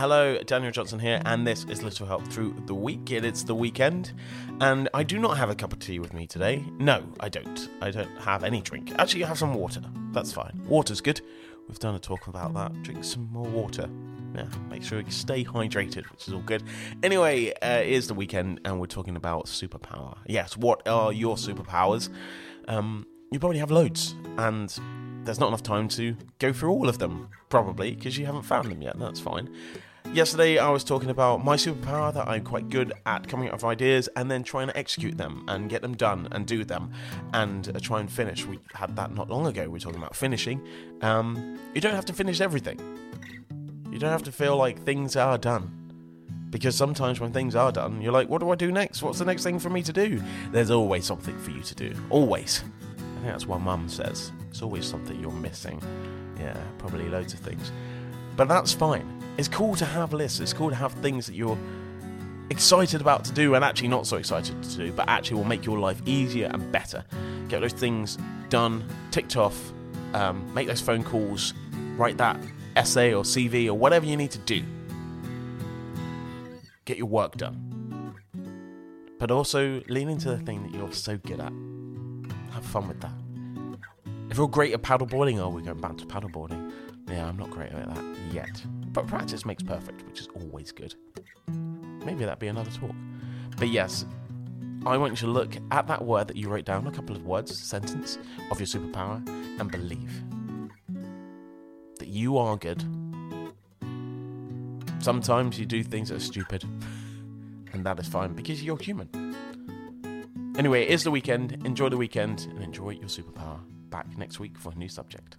Hello, Daniel Johnson here, and this is Little Help Through the Week. It is the weekend, and I do not have a cup of tea with me today. No, I don't. I don't have any drink. Actually, I have some water. That's fine. Water's good. We've done a talk about that. Drink some more water. Yeah, make sure you stay hydrated, which is all good. Anyway, uh, it is the weekend, and we're talking about superpower. Yes, what are your superpowers? Um, you probably have loads, and there's not enough time to go through all of them, probably, because you haven't found them yet. That's fine. Yesterday, I was talking about my superpower that I'm quite good at coming up with ideas and then trying to execute them and get them done and do them and uh, try and finish. We had that not long ago. We are talking about finishing. Um, you don't have to finish everything, you don't have to feel like things are done. Because sometimes when things are done, you're like, what do I do next? What's the next thing for me to do? There's always something for you to do. Always. I think that's what mum says. It's always something you're missing. Yeah, probably loads of things. But that's fine. It's cool to have lists. It's cool to have things that you're excited about to do and actually not so excited to do, but actually will make your life easier and better. Get those things done, ticked off, um, make those phone calls, write that essay or CV or whatever you need to do. Get your work done. But also lean into the thing that you're so good at. Have fun with that. If you're great at paddleboarding, oh, we're going back to paddleboarding. Yeah, I'm not great at that yet. But practice makes perfect, which is always good. Maybe that'd be another talk. But yes, I want you to look at that word that you wrote down, a couple of words, sentence of your superpower, and believe that you are good. Sometimes you do things that are stupid, and that is fine because you're human. Anyway, it is the weekend. Enjoy the weekend and enjoy your superpower. Back next week for a new subject.